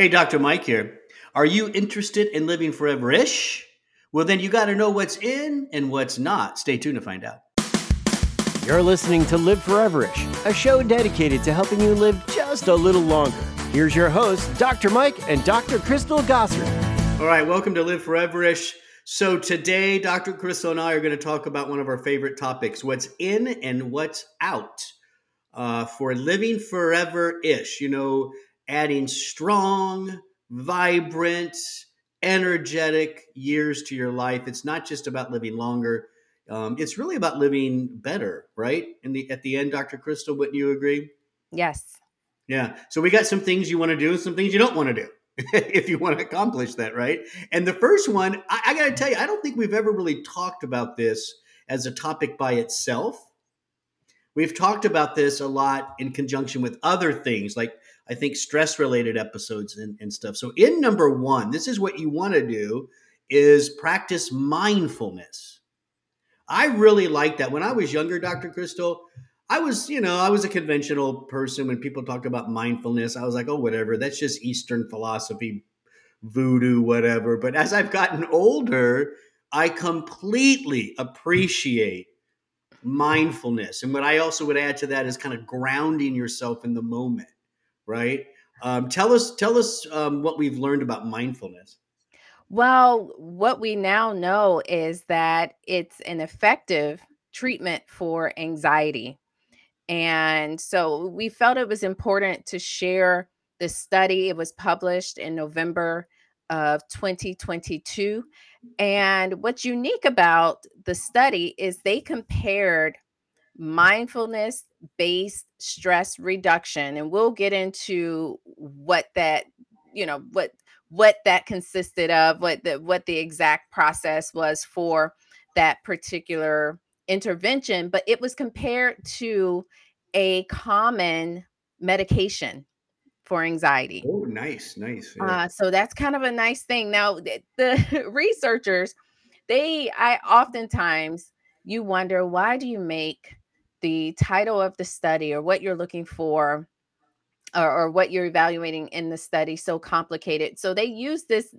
Hey, Dr. Mike here. Are you interested in living forever ish? Well, then you got to know what's in and what's not. Stay tuned to find out. You're listening to Live Foreverish, a show dedicated to helping you live just a little longer. Here's your hosts, Dr. Mike and Dr. Crystal Gossard. All right, welcome to Live Foreverish. So today, Dr. Crystal and I are going to talk about one of our favorite topics: what's in and what's out uh, for living forever ish. You know, adding strong, vibrant, energetic years to your life. It's not just about living longer. Um, it's really about living better, right? In the at the end, Dr. Crystal, wouldn't you agree? Yes. Yeah. So we got some things you want to do and some things you don't want to do if you want to accomplish that, right? And the first one, I, I got to tell you, I don't think we've ever really talked about this as a topic by itself. We've talked about this a lot in conjunction with other things like I think stress related episodes and, and stuff. So in number one, this is what you want to do is practice mindfulness. I really like that. When I was younger, Dr. Crystal, I was, you know, I was a conventional person. When people talk about mindfulness, I was like, oh, whatever. That's just Eastern philosophy, voodoo, whatever. But as I've gotten older, I completely appreciate mindfulness. And what I also would add to that is kind of grounding yourself in the moment right? Um, tell us, tell us um, what we've learned about mindfulness. Well, what we now know is that it's an effective treatment for anxiety. And so we felt it was important to share the study. It was published in November of 2022. And what's unique about the study is they compared mindfulness based stress reduction and we'll get into what that you know what what that consisted of what the what the exact process was for that particular intervention but it was compared to a common medication for anxiety oh nice nice yeah. uh, so that's kind of a nice thing now the, the researchers they i oftentimes you wonder why do you make the title of the study or what you're looking for or, or, what you're evaluating in the study so complicated. So they use this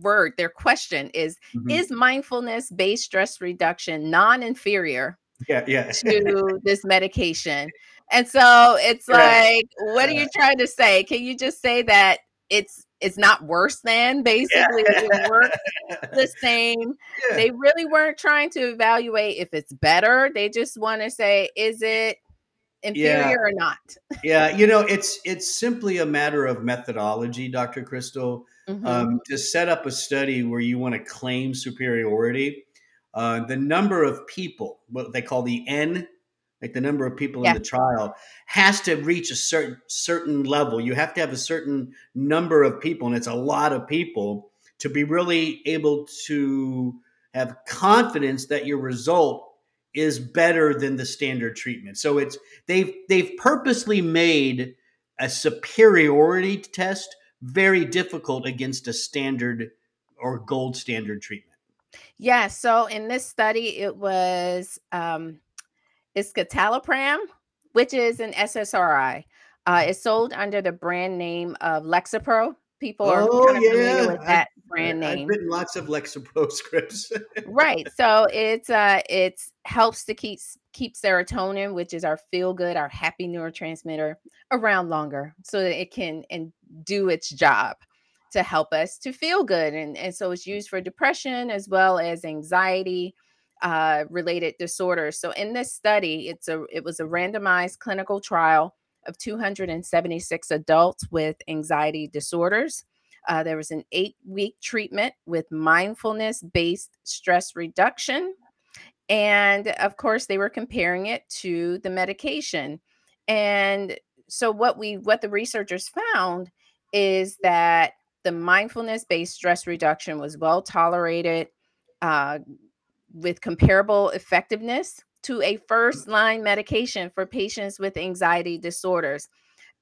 word, their question is mm-hmm. Is mindfulness based stress reduction non inferior yeah, yeah. to this medication? And so it's right. like, what are you trying to say? Can you just say that it's it's not worse than basically yeah. it works the same yeah. they really weren't trying to evaluate if it's better they just want to say is it inferior yeah. or not yeah you know it's it's simply a matter of methodology dr crystal mm-hmm. um, to set up a study where you want to claim superiority uh, the number of people what they call the n like the number of people yeah. in the trial has to reach a certain certain level. You have to have a certain number of people and it's a lot of people to be really able to have confidence that your result is better than the standard treatment. So it's they've they've purposely made a superiority test very difficult against a standard or gold standard treatment. Yeah so in this study it was um escitalopram, which is an SSRI. Uh, it's sold under the brand name of Lexapro. People are oh, kind of yeah. familiar with that I, brand name. I've written lots of Lexapro scripts. right. So it's uh it's helps to keep keep serotonin, which is our feel good, our happy neurotransmitter, around longer so that it can and do its job to help us to feel good. And, and so it's used for depression as well as anxiety uh, related disorders. So in this study, it's a it was a randomized clinical trial of 276 adults with anxiety disorders. Uh, there was an eight week treatment with mindfulness based stress reduction. And of course, they were comparing it to the medication. And so what we what the researchers found is that the mindfulness based stress reduction was well tolerated. Uh, with comparable effectiveness to a first line medication for patients with anxiety disorders.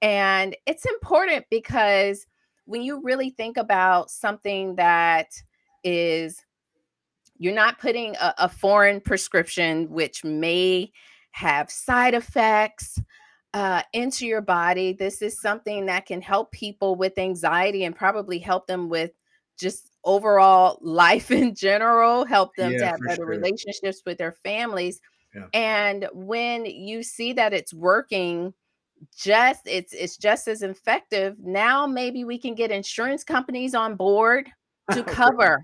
And it's important because when you really think about something that is, you're not putting a, a foreign prescription, which may have side effects, uh, into your body. This is something that can help people with anxiety and probably help them with just overall life in general, help them Yeah, to have better sure. relationships with their families. Yeah. And when you see that it's working, just it's it's just as effective. Now maybe we can get insurance companies on board to cover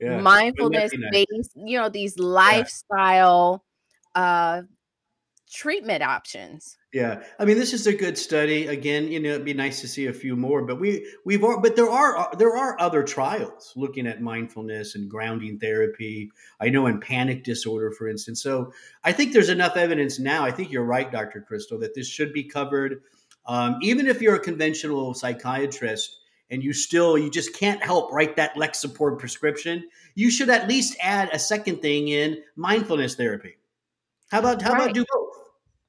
Yeah. Mindfulness based, you know, these lifestyle uh treatment options. Yeah, I mean, this is a good study. Again, you know, it'd be nice to see a few more, but we we've but there are uh, there are other trials looking at mindfulness and grounding therapy. I know in panic disorder, for instance. So I think there's enough evidence now. I think you're right, Dr. Crystal, that this should be covered. Um, even if you're a conventional psychiatrist and you still you just can't help write that Lexapro prescription, you should at least add a second thing in mindfulness therapy. How about how about do both?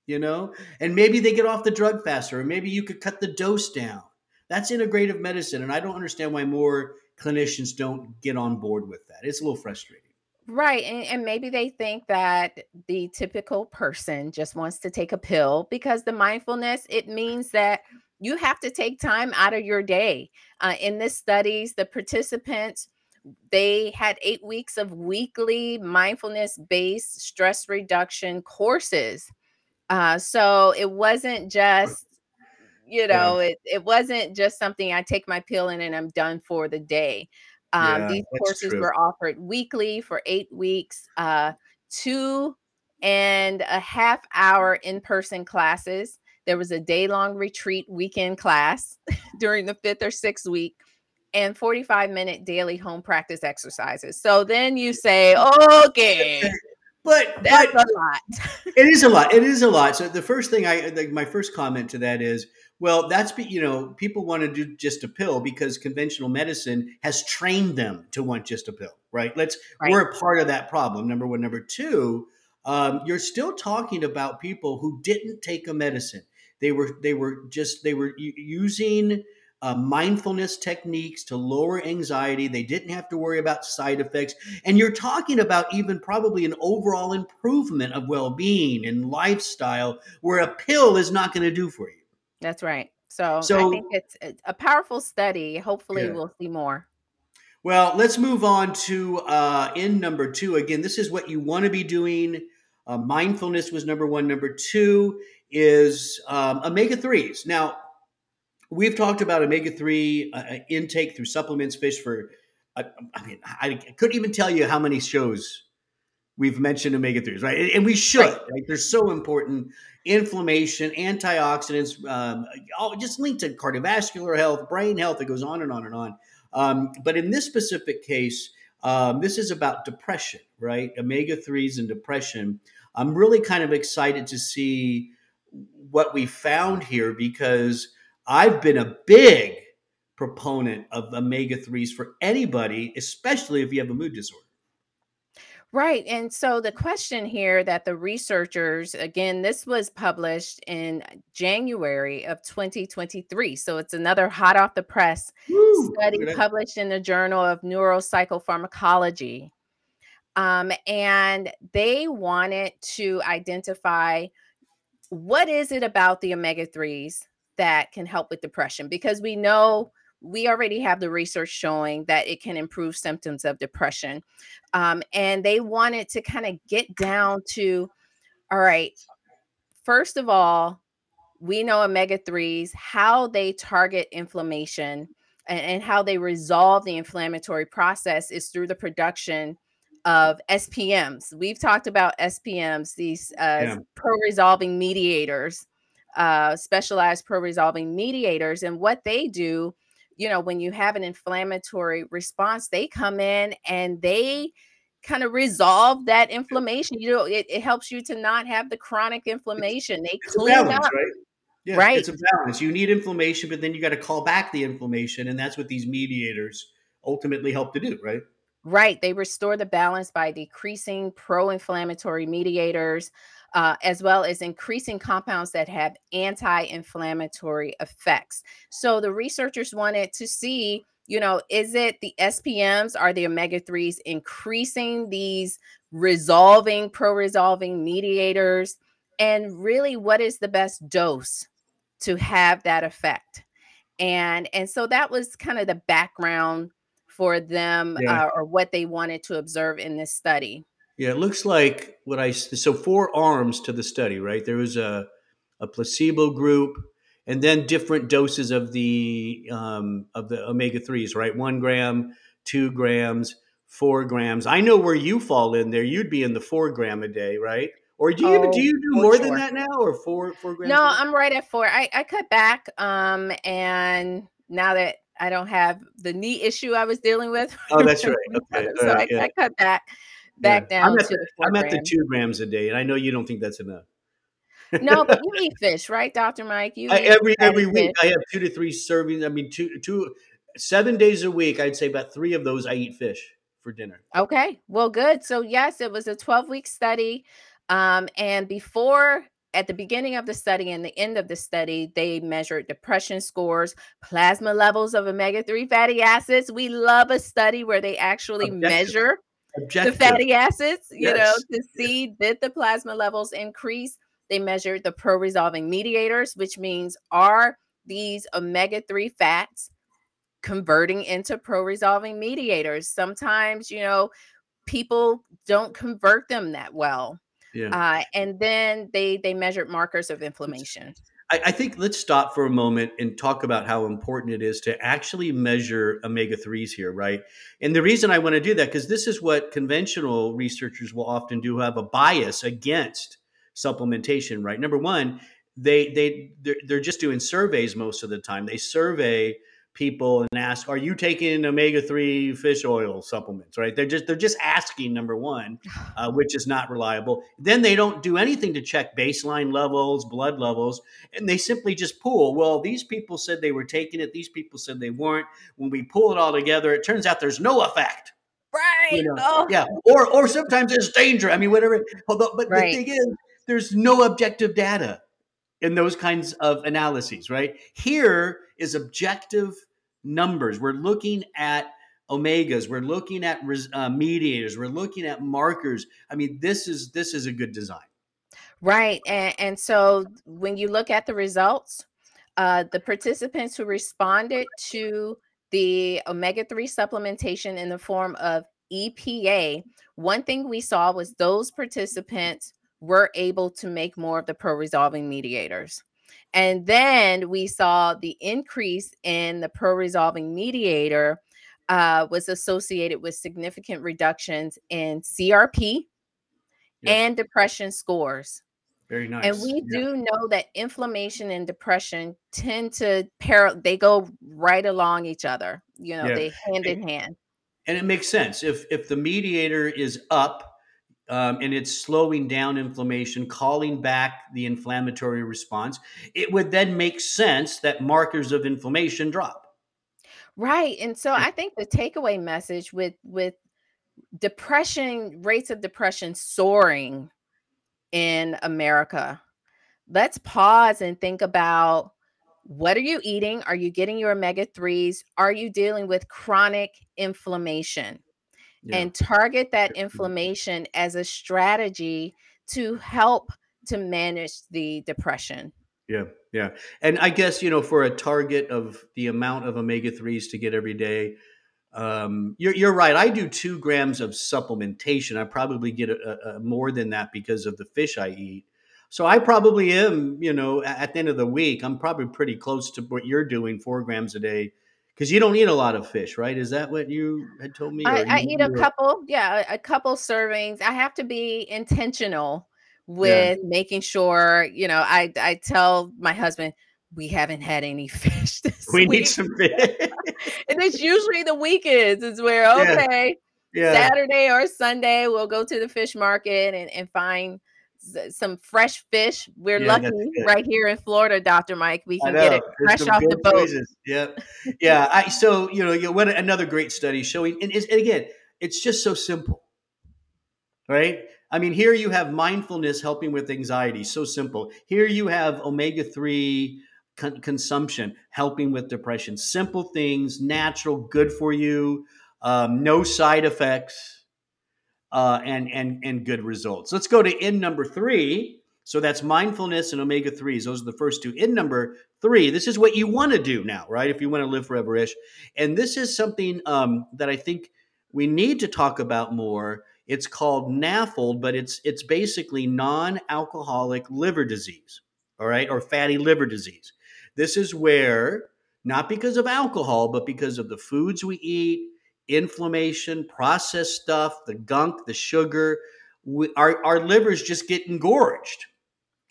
You know, and maybe they get off the drug faster, or maybe you could cut the dose down. That's integrative medicine, and I don't understand why more clinicians don't get on board with that. It's a little frustrating. Right. And, and maybe they think that the typical person just wants to take a pill because the mindfulness, it means that you have to take time out of your day. Uh, in this studies, the participants, they had eight weeks of weekly mindfulness based stress reduction courses. Uh, so it wasn't just, you Yeah, know, it, it wasn't just something I take my pill in and I'm done for the day. Um, yeah, these courses true. were offered weekly for eight weeks, uh, two and a half hour in person classes. There was a day long retreat weekend class during the fifth or sixth week, and 45 minute daily home practice exercises. So then you say, okay, But that's but a lot. It is a lot. It is a lot. So the first thing I, like, my first comment to that is, well, that's be- you know, people want to do just a pill because conventional medicine has trained them to want just a pill, right? Let's Right. we're a part of that problem. Number one, number two, um, you're still talking about people who didn't take a medicine. They were they were just they were using uh, mindfulness techniques to lower anxiety. They didn't have to worry about side effects. And you're talking about even probably an overall improvement of well being and lifestyle where a pill is not going to do for you. That's right. So so I think it's it's a powerful study. Hopefully, yeah. we'll see more. Well, let's move on to uh, in number two. Again, this is what you want to be doing. Uh, mindfulness was number one. Number two is um, omega 3s. Now, we've talked about omega 3 uh, intake through supplements, fish for, uh, I mean, I couldn't even tell you how many shows we've mentioned omega 3s, right? And, and we should, Right. right? They're so important. Inflammation, antioxidants, um, all just linked to cardiovascular health, brain health. It goes on and on and on. Um, but in this specific case, um, this is about depression, right? Omega 3s and depression. I'm really kind of excited to see what we found here because I've been a big proponent of omega 3s for anybody, especially if you have a mood disorder. Right. And so the question here that the researchers, again, this was published in January of 2023. So it's another hot off the press Woo! study Look at that. published in the Journal of Neuropsychopharmacology. Um, and they wanted to identify what is it about the omega 3s that can help with depression because we know we already have the research showing that it can improve symptoms of depression um, and they wanted to kind of get down to all right first of all we know omega 3s how they target inflammation and, and how they resolve the inflammatory process is through the production of SPMs. We've talked about SPMs, these uh, Yeah. pro-resolving mediators, uh, specialized pro-resolving mediators, and what they do. You know, when you have an inflammatory response, they come in and they kind of resolve that inflammation. You know, it, it helps you to not have the chronic inflammation. They It's clean balance, up. right? Yeah, Right. It's a balance. You need inflammation, but then you got to call back the inflammation, and that's what these mediators ultimately help to do, right? Right. They restore the balance by decreasing pro inflammatory mediators, uh, as well as increasing compounds that have anti inflammatory effects. So the researchers wanted to see, you know, is it the SPMs, are the omega 3s increasing these resolving, pro resolving mediators? and really what is the best dose to have that effect and and so that was kind of the background for them Yeah. uh, or what they wanted to observe in this study Yeah, it looks like what I so four arms to the study, right? There was a a placebo group, and then different doses of the um, of the omega threes, right? One gram, two grams, four grams. I know where you fall in there. You'd be in the four gram a day, right? Or do you do Oh, you do for more than that now, or four four grams? no i'm right at four i i cut back um and now that i don't have the knee issue i was dealing with Oh, that's right. so Okay, I, yeah. I cut back back Yeah. down I'm at to the, four I'm at the two grams a day, and I know you don't think that's enough. no but you eat fish right dr mike you I, every every week fish. I have two to three servings. I mean, two two seven days a week. I'd say about three of those I eat fish for dinner. Okay, well, good. So, yes, it was a 12 week study. Um, and before, at the beginning of the study and the end of the study, they measured depression scores, plasma levels of omega 3 fatty acids. We love a study where they actually Objective. the fatty acids, you know, to see did the plasma levels increase. They measured the pro resolving mediators, which means are these omega 3 fats converting into pro resolving mediators? Sometimes, you know, people don't convert them that well. Yeah. Uh, and then they they measured markers of inflammation. I, I think let's stop for a moment and talk about how important it is to actually measure omega 3s here, right? And the reason I want to do that, because this is what conventional researchers will often do, have a bias against supplementation, right? Number one, they they they're, they're just doing surveys most of the time. They survey people and ask, "Are you taking omega three fish oil supplements?" Right? They're just they're just asking number one, uh, which is not reliable. Then they don't do anything to check baseline levels, blood levels, and they simply just pool. Well, these people said they were taking it. These people said they weren't. When we pull it all together, it turns out there's no effect. Right. You know, oh, Yeah, or or sometimes it's danger. I mean, whatever. Although, but Right. the thing is, there's no objective data in those kinds of analyses, right? Here is objective numbers. We're looking at omegas. We're looking at res- uh, mediators. We're looking at markers. I mean, this is this is a good design. Right. And, and so when you look at the results, uh, the participants who responded to the omega 3 supplementation in the form of EPA, one thing we saw was those participants were able to make more of the pro resolving mediators. And then we saw the increase in the pro resolving mediator uh, was associated with significant reductions in CRP Yeah. and depression scores. Very nice. And we Yeah. do know that inflammation and depression tend to pair, they go right along each other, you know, Yeah. they hand in hand. and it makes sense if if the mediator is up um, and it's slowing down inflammation calling back the inflammatory response it would then make sense that markers of inflammation drop Right. And so I think the takeaway message with with depression rates of depression soaring in America. Let's pause and think about what are you eating? Are you getting your omega 3s? Are you dealing with chronic inflammation? Yeah. and target that inflammation as a strategy to help to manage the depression. yeah yeah and i guess you know for a target of the amount of omega-3s to get every day um, you're, you're right i do two grams of supplementation i probably get a, a, a more than that because of the fish i eat so i probably am you know at the end of the week i'm probably pretty close to what you're doing four grams a day because you don't eat a lot of fish right is that what you had told me I, I eat a couple, yeah, a couple servings. I have to be intentional with making sure, you know, I I tell my husband we haven't had any fish this week. we week. need some fish and it's usually the weekends is where okay, yeah Saturday or Sunday we'll go to the fish market and, and find some fresh fish. We're Yeah, lucky right here in Florida, Dr. Mike. We can get it. There's fresh off the boat. choices. Yep. Yeah. I so you know you what another great study showing and, and again it's just so simple, right? I mean here you have mindfulness helping with anxiety, so simple. Here you have omega three con- consumption helping with depression. Simple things, natural, good for you, um, no side effects, uh, and and and good results. Let's go to in number three. So that's mindfulness and omega 3s. Those are the first two. In number three, this is what you want to do now, right? If you want to live forever ish. And this is something um, that I think we need to talk about more. It's called NAFLD, but it's it's basically non-alcoholic liver disease, all right, or fatty liver disease. This is where not because of alcohol, but because of the foods we eat, inflammation, processed stuff, the gunk, the sugar, we, our our livers just get engorged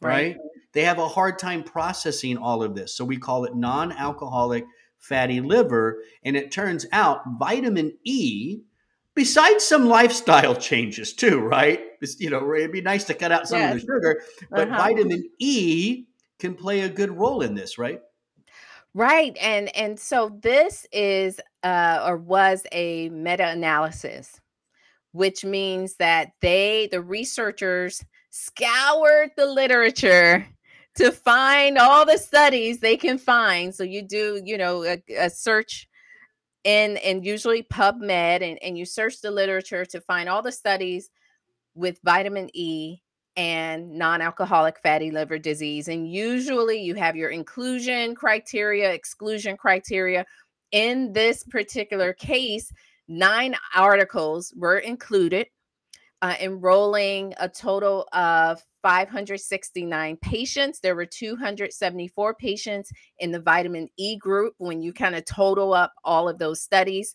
right? right? They have a hard time processing all of this. So we call it non alcoholic fatty liver. And it turns out vitamin E, besides some lifestyle changes too, right? It's, you know, it'd be nice to cut out some yes. of the sugar, but uh-huh. vitamin E can play a good role in this, right? Right. And and so this is uh or was a meta-analysis, which means that they the researchers scoured the literature to find all the studies they can find. So you do, you know, a, a search in and usually PubMed and, and you search the literature to find all the studies with vitamin E and non-alcoholic fatty liver disease. And usually you have your inclusion criteria, exclusion criteria. In this particular case, nine articles were included uh, enrolling a total of 569 patients. There were 274 patients in the vitamin E group when you kind of total up all of those studies,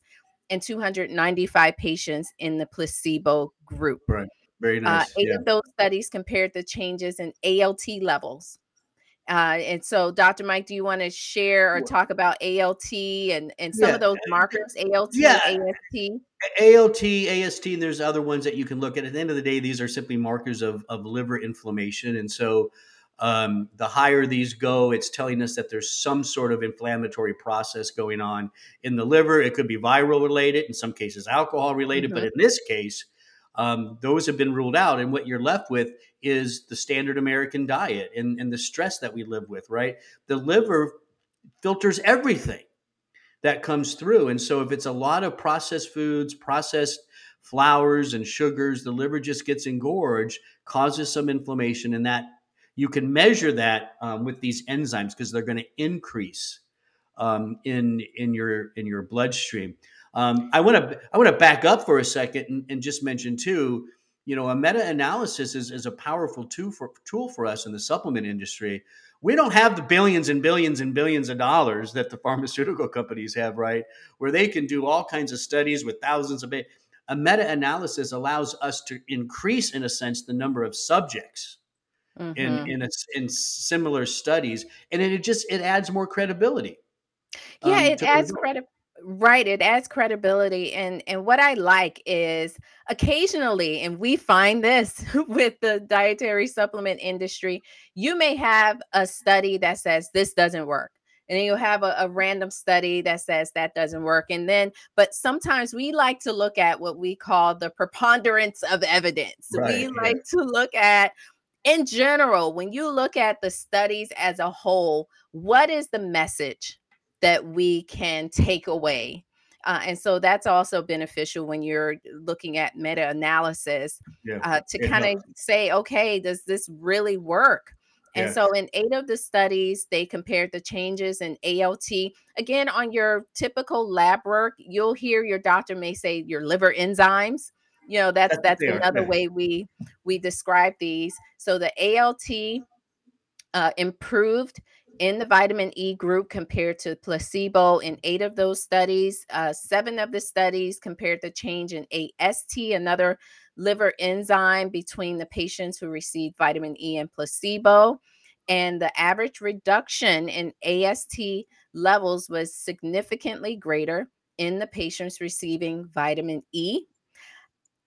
and 295 patients in the placebo group. Right. Very uh, nice. Uh, eight yeah. of those studies compared the changes in ALT levels. Uh, and so, Dr. Mike, do you want to share or talk about ALT and, and some yeah. of those markers, ALT, yeah. AST? ALT, AST, and there's other ones that you can look at. At the end of the day, these are simply markers of, of liver inflammation. And so um, the higher these go, it's telling us that there's some sort of inflammatory process going on in the liver. It could be viral related, in some cases, alcohol related. Mm-hmm. But in this case, um, those have been ruled out. And what you're left with is the standard American diet and, and the stress that we live with, right? The liver filters everything that comes through. And so if it's a lot of processed foods, processed flours and sugars, the liver just gets engorged, causes some inflammation, and that you can measure that um, with these enzymes because they're going to increase um, in in your in your bloodstream. Um, I want to I want to back up for a second and, and just mention too. You know, a meta-analysis is, is a powerful tool for tool for us in the supplement industry we don't have the billions and billions and billions of dollars that the pharmaceutical companies have, right? Where they can do all kinds of studies with thousands of. A meta analysis allows us to increase, in a sense, the number of subjects mm-hmm. in in, a, in similar studies, and it just it adds more credibility. Yeah, um, it adds credibility right it adds credibility and and what i like is occasionally and we find this with the dietary supplement industry you may have a study that says this doesn't work and then you'll have a, a, random study that says that doesn't work and then but sometimes we like to look at what we call the preponderance of evidence right, we yeah. like to look at in general when you look at the studies as a whole what is the message that we can take away. Uh, and so that's also beneficial when you're looking at meta analysis yeah, uh, to kind of say, okay, does this really work? And yeah. so in eight of the studies, they compared the changes in ALT. Again, on your typical lab work, you'll hear your doctor may say your liver enzymes. You know, that's that's, that's another way we we describe these. So the ALT uh, improved in the vitamin E group compared to placebo in eight of those studies. Uh, seven of the studies compared the change in AST, another liver enzyme, between the patients who received vitamin E and placebo. And the average reduction in AST levels was significantly greater in the patients receiving vitamin E,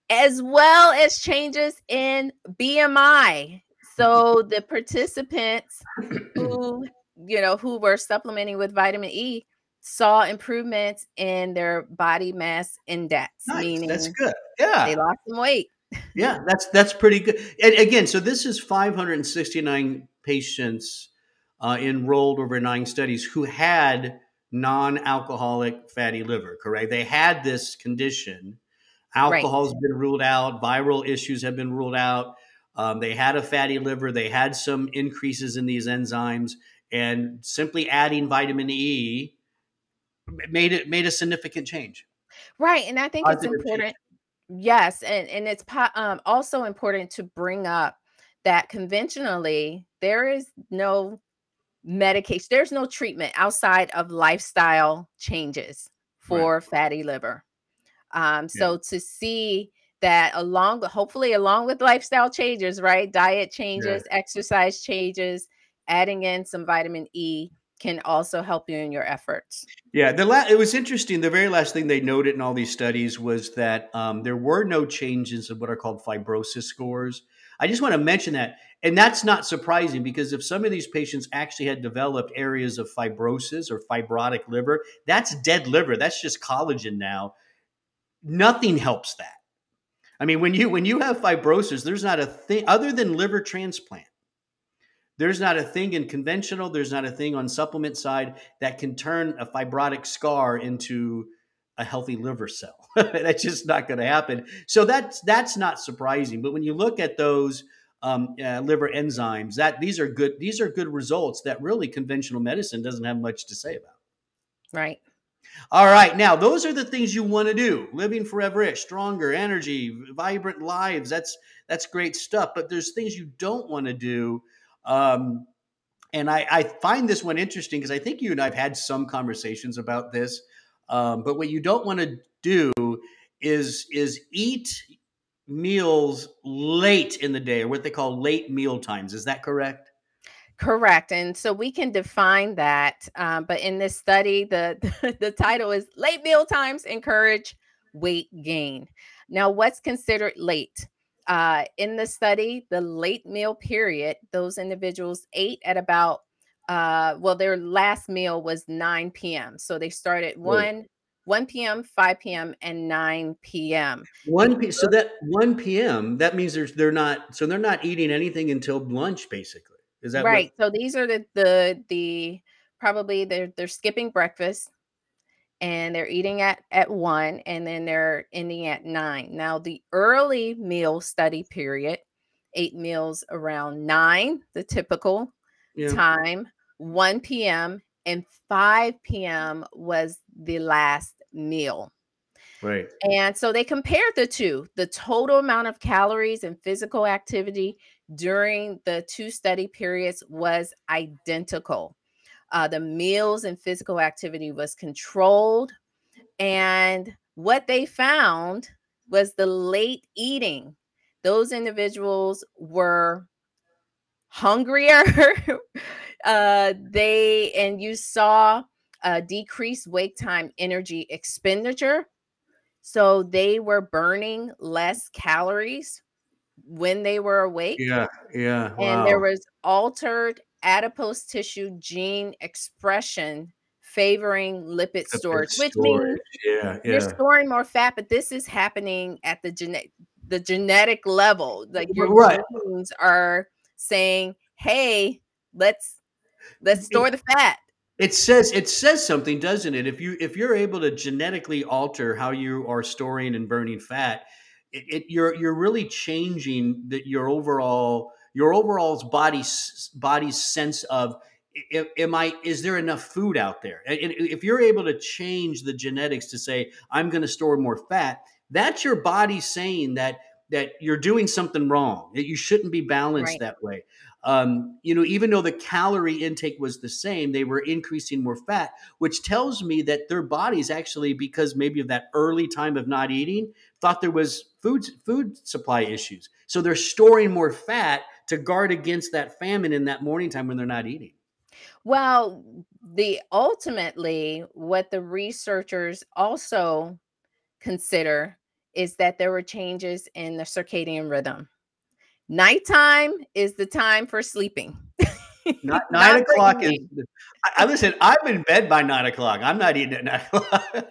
as well as changes in BMI. So the participants who you know, who were supplementing with vitamin E saw improvements in their body mass index, nice. meaning that's good. Yeah. They lost some weight. yeah, that's that's pretty good. And again, so this is 569 patients uh, enrolled over nine studies who had non-alcoholic fatty liver, correct? They had this condition. Alcohol has right. been ruled out, viral issues have been ruled out. Um, they had a fatty liver. They had some increases in these enzymes, and simply adding vitamin E made it made a significant change. Right, and I think it's important. Change. Yes, and and it's um, also important to bring up that conventionally there is no medication, there's no treatment outside of lifestyle changes for right. fatty liver. Um, so yeah. to see that along hopefully along with lifestyle changes, right? Diet changes, yeah. exercise changes, adding in some vitamin E can also help you in your efforts. Yeah, the la- it was interesting. The very last thing they noted in all these studies was that um, there were no changes in what are called fibrosis scores. I just want to mention that, and that's not surprising because if some of these patients actually had developed areas of fibrosis or fibrotic liver, that's dead liver. That's just collagen now. Nothing helps that. I mean, when you when you have fibrosis, there's not a thing other than liver transplant there's not a thing in conventional, there's not a thing on supplement side that can turn a fibrotic scar into a healthy liver cell. that's just not going to happen. So that's that's not surprising. But when you look at those um, uh, liver enzymes, that these are good these are good results that really conventional medicine doesn't have much to say about. Right. All right, now those are the things you want to do. Living forever, stronger, energy, vibrant lives. That's that's great stuff. But there's things you don't want to do um, and I, I, find this one interesting because I think you and I've had some conversations about this. Um, but what you don't want to do is is eat meals late in the day, or what they call late meal times. Is that correct? Correct, and so we can define that. Um, but in this study, the, the the title is "Late Meal Times Encourage Weight Gain." Now, what's considered late? Uh, in the study, the late meal period, those individuals ate at about, uh, well, their last meal was 9 p.m. So they started 1, 1 p.m., 5 p.m., and 9 p.m. 1 p. So that 1 p.m. that means there's they're not so they're not eating anything until lunch, basically. Is that right? What? So these are the the the probably they're they're skipping breakfast and they're eating at at 1 and then they're ending at 9. Now the early meal study period, 8 meals around 9, the typical yeah. time, 1 p.m. and 5 p.m. was the last meal. Right. And so they compared the two, the total amount of calories and physical activity during the two study periods was identical. Uh, the meals and physical activity was controlled. And what they found was the late eating. Those individuals were hungrier. uh, they, and you saw a decreased wake time energy expenditure. So they were burning less calories when they were awake. Yeah, yeah. Wow. And there was altered adipose tissue gene expression favoring lipid storage, which means yeah, yeah. you're storing more fat, but this is happening at the genetic the genetic level. Like your right. genes are saying, hey, let's let's store the fat. It says it says something, doesn't it? If you if you're able to genetically alter how you are storing and burning fat, it, it you're you're really changing that your overall your overall body's body's sense of am I is there enough food out there? And if you're able to change the genetics to say I'm going to store more fat, that's your body saying that that you're doing something wrong. That you shouldn't be balanced right. that way. Um, you know, even though the calorie intake was the same, they were increasing more fat, which tells me that their bodies actually, because maybe of that early time of not eating, thought there was food food supply issues. So they're storing more fat to guard against that famine in that morning time when they're not eating. Well, the ultimately what the researchers also consider is that there were changes in the circadian rhythm. Nighttime is the time for sleeping. Not, nine o'clock is. I, I listen. I'm in bed by nine o'clock. I'm not eating at nine o'clock.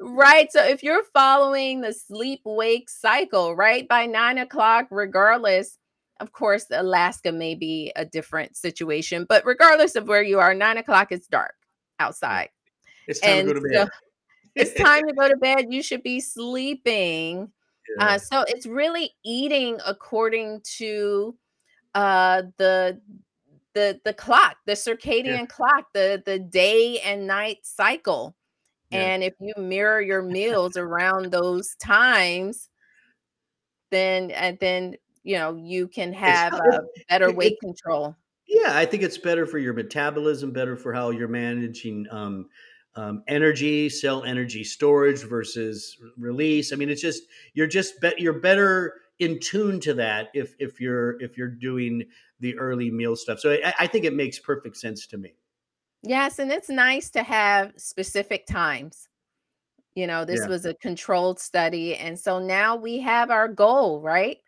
right. So if you're following the sleep wake cycle, right by nine o'clock, regardless, of course, Alaska may be a different situation, but regardless of where you are, nine o'clock it's dark outside. It's time and to go to bed. So it's time to go to bed. You should be sleeping Yeah. Uh, so it's really eating according to uh, the the the clock, the circadian yeah. clock, the the day and night cycle. Yeah. And if you mirror your meals around those times, then and then you know you can have a better weight control. Yeah, I think it's better for your metabolism, better for how you're managing um, um, energy, cell energy storage versus release. I mean, it's just you're just be- you're better in tune to that if if you're if you're doing the early meal stuff. So I, I think it makes perfect sense to me. Yes, and it's nice to have specific times. You know, this yeah. was a controlled study. And so now we have our goal, right?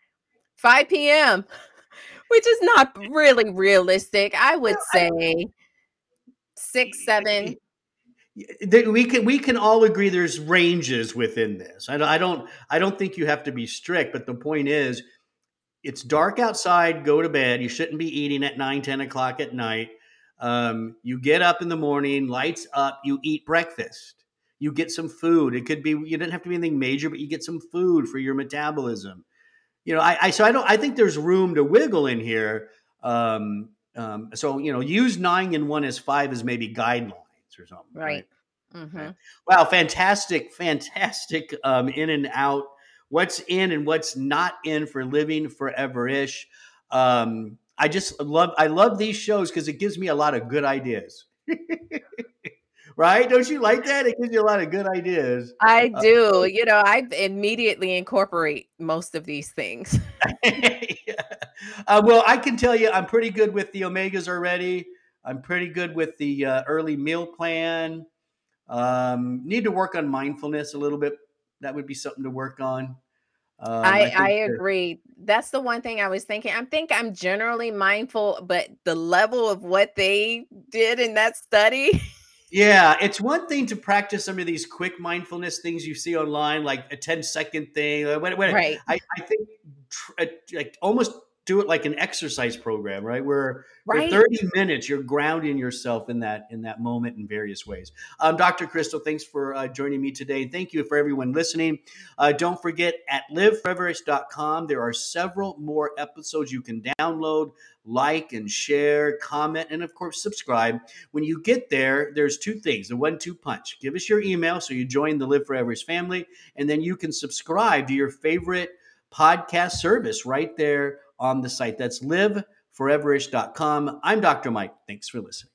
5 p.m., which is not really realistic. I would say six, seven. We can we can all agree there's ranges within this. I don't I don't I don't think you have to be strict, but the point is, it's dark outside. Go to bed. You shouldn't be eating at 9, 10 o'clock at night. Um, you get up in the morning, lights up. You eat breakfast you get some food. It could be you didn't have to be anything major, but you get some food for your metabolism. You know, I, I so I don't I think there's room to wiggle in here. Um, um, so you know, use nine and one as five as maybe guidelines or something. Right. right? Mm-hmm. Wow, fantastic, fantastic um, in and out. What's in and what's not in for living forever ish. Um, I just love I love these shows because it gives me a lot of good ideas. right? Don't you like that? It gives you a lot of good ideas. I uh, do. Uh, you know, I immediately incorporate most of these things. yeah. uh, well, I can tell you, I'm pretty good with the omegas already. I'm pretty good with the uh, early meal plan. Um, need to work on mindfulness a little bit. That would be something to work on. Um, I, I, I agree. That's the one thing I was thinking. I think I'm generally mindful, but the level of what they did in that study Yeah, it's one thing to practice some of these quick mindfulness things you see online, like a 10 second thing. When, when right. I, I think tr- uh, like almost do it like an exercise program, right? Where right. for 30 minutes you're grounding yourself in that in that moment in various ways. Um, Dr. Crystal, thanks for uh, joining me today. Thank you for everyone listening. Uh, don't forget at liveforeverish.com there are several more episodes you can download, like and share, comment, and of course subscribe. When you get there, there's two things: the one-two punch. Give us your email so you join the Live Foreverish family, and then you can subscribe to your favorite podcast service right there on the site. That's liveforeverish.com. I'm Dr. Mike. Thanks for listening.